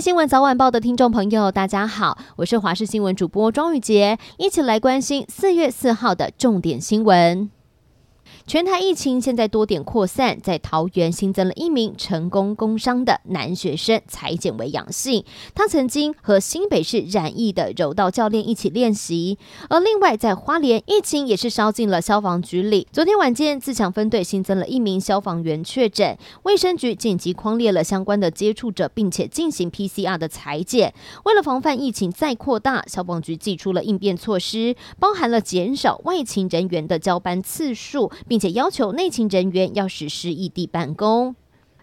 新闻早晚报的听众朋友，大家好，我是华视新闻主播庄宇洁，一起来关心四月四号的重点新闻。全台疫情现在多点扩散，在桃园新增了一名成功工伤的男学生，裁剪为阳性。他曾经和新北市染疫的柔道教练一起练习。而另外在花莲，疫情也是烧进了消防局里。昨天晚间，自强分队新增了一名消防员确诊，卫生局紧急框列了相关的接触者，并且进行 PCR 的裁剪。为了防范疫情再扩大，消防局寄出了应变措施，包含了减少外勤人员的交班次数，并且要求内勤人员要实施异地办公。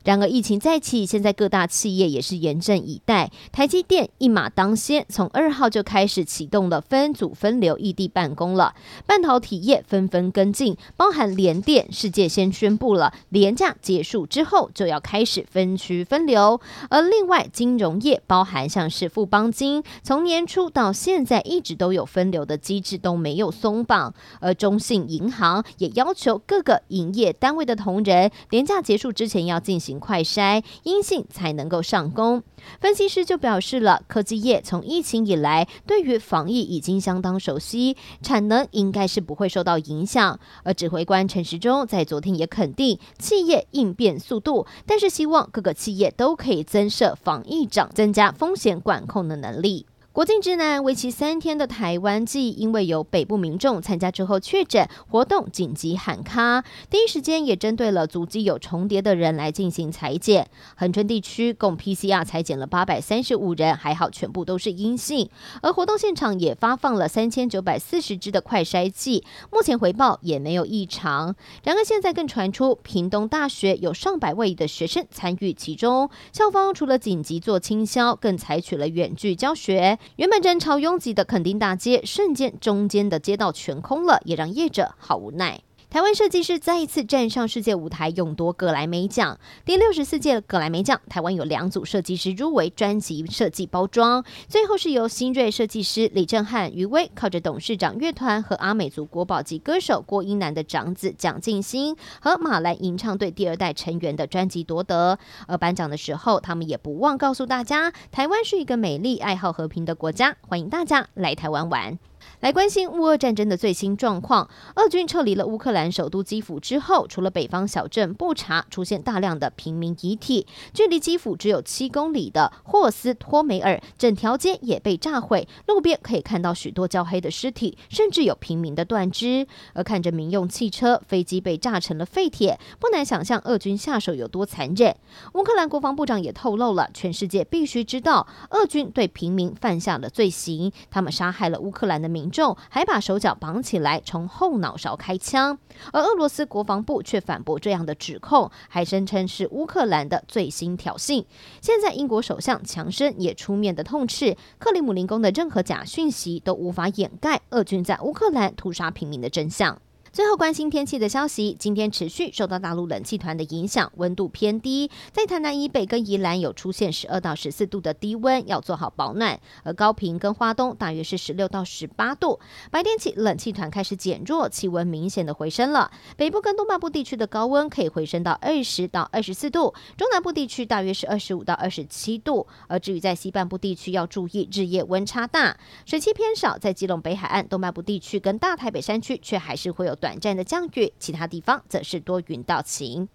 然而疫情再起，现在各大企业也是严阵以待。台积电一马当先，从二号就开始启动了分组分流异地办公了。半导体业纷纷跟进，包含联电、世界先宣布了连假结束之后就要开始分区分流。而另外金融业，包含像是富邦金，从年初到现在一直都有分流的机制都没有松绑。而中信银行也要求各个营业单位的同仁，连假结束之前要进行。快筛阴性才能够上工。分析师就表示了，科技业从疫情以来对于防疫已经相当熟悉，产能应该是不会受到影响。而指挥官陈时中在昨天也肯定企业应变速度，但是希望各个企业都可以增设防疫长，增加风险管控的能力。国境之南为期三天的台湾季，因为有北部民众参加之后确诊，活动紧急喊卡，第一时间也针对了足迹有重叠的人来进行裁剪。恒春地区共 PCR 裁剪了八百三十五人，还好全部都是阴性。而活动现场也发放了三千九百四十支的快筛剂，目前回报也没有异常。然而现在更传出屏东大学有上百位的学生参与其中，校方除了紧急做清消，更采取了远距教学。原本人潮拥挤的垦丁大街，瞬间中间的街道全空了，也让业者好无奈。台湾设计师再一次站上世界舞台，勇夺葛莱美奖。第六十四届葛莱美奖，台湾有两组设计师入围专辑设计包装，最后是由新锐设计师李正翰、余威靠着董事长乐团和阿美族国宝级歌手郭英男的长子蒋劲兴和马来吟唱队第二代成员的专辑夺得。而颁奖的时候，他们也不忘告诉大家，台湾是一个美丽、爱好和平的国家，欢迎大家来台湾玩。来关心乌俄战争的最新状况。俄军撤离了乌克兰首都基辅之后，除了北方小镇布查出现大量的平民遗体，距离基辅只有七公里的霍斯托梅尔，整条街也被炸毁，路边可以看到许多焦黑的尸体，甚至有平民的断肢。而看着民用汽车、飞机被炸成了废铁，不难想象俄军下手有多残忍。乌克兰国防部长也透露了，全世界必须知道，俄军对平民犯下了罪行，他们杀害了乌克兰的民。众还把手脚绑起来，从后脑勺开枪，而俄罗斯国防部却反驳这样的指控，还声称是乌克兰的最新挑衅。现在英国首相强生也出面的痛斥克里姆林宫的任何假讯息都无法掩盖俄军在乌克兰屠杀平民的真相。最后关心天气的消息，今天持续受到大陆冷气团的影响，温度偏低，在台南以北跟宜兰有出现十二到十四度的低温，要做好保暖。而高屏跟花东大约是十六到十八度。白天起冷气团开始减弱，气温明显的回升了。北部跟东半部地区的高温可以回升到二十到二十四度，中南部地区大约是二十五到二十七度。而至于在西半部地区要注意日夜温差大，水汽偏少，在基隆北海岸东半部地区跟大台北山区却还是会有短。短暂的降雨，其他地方则是多云到晴。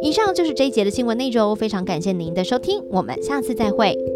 以上就是这一节的新闻内容，非常感谢您的收听，我们下次再会。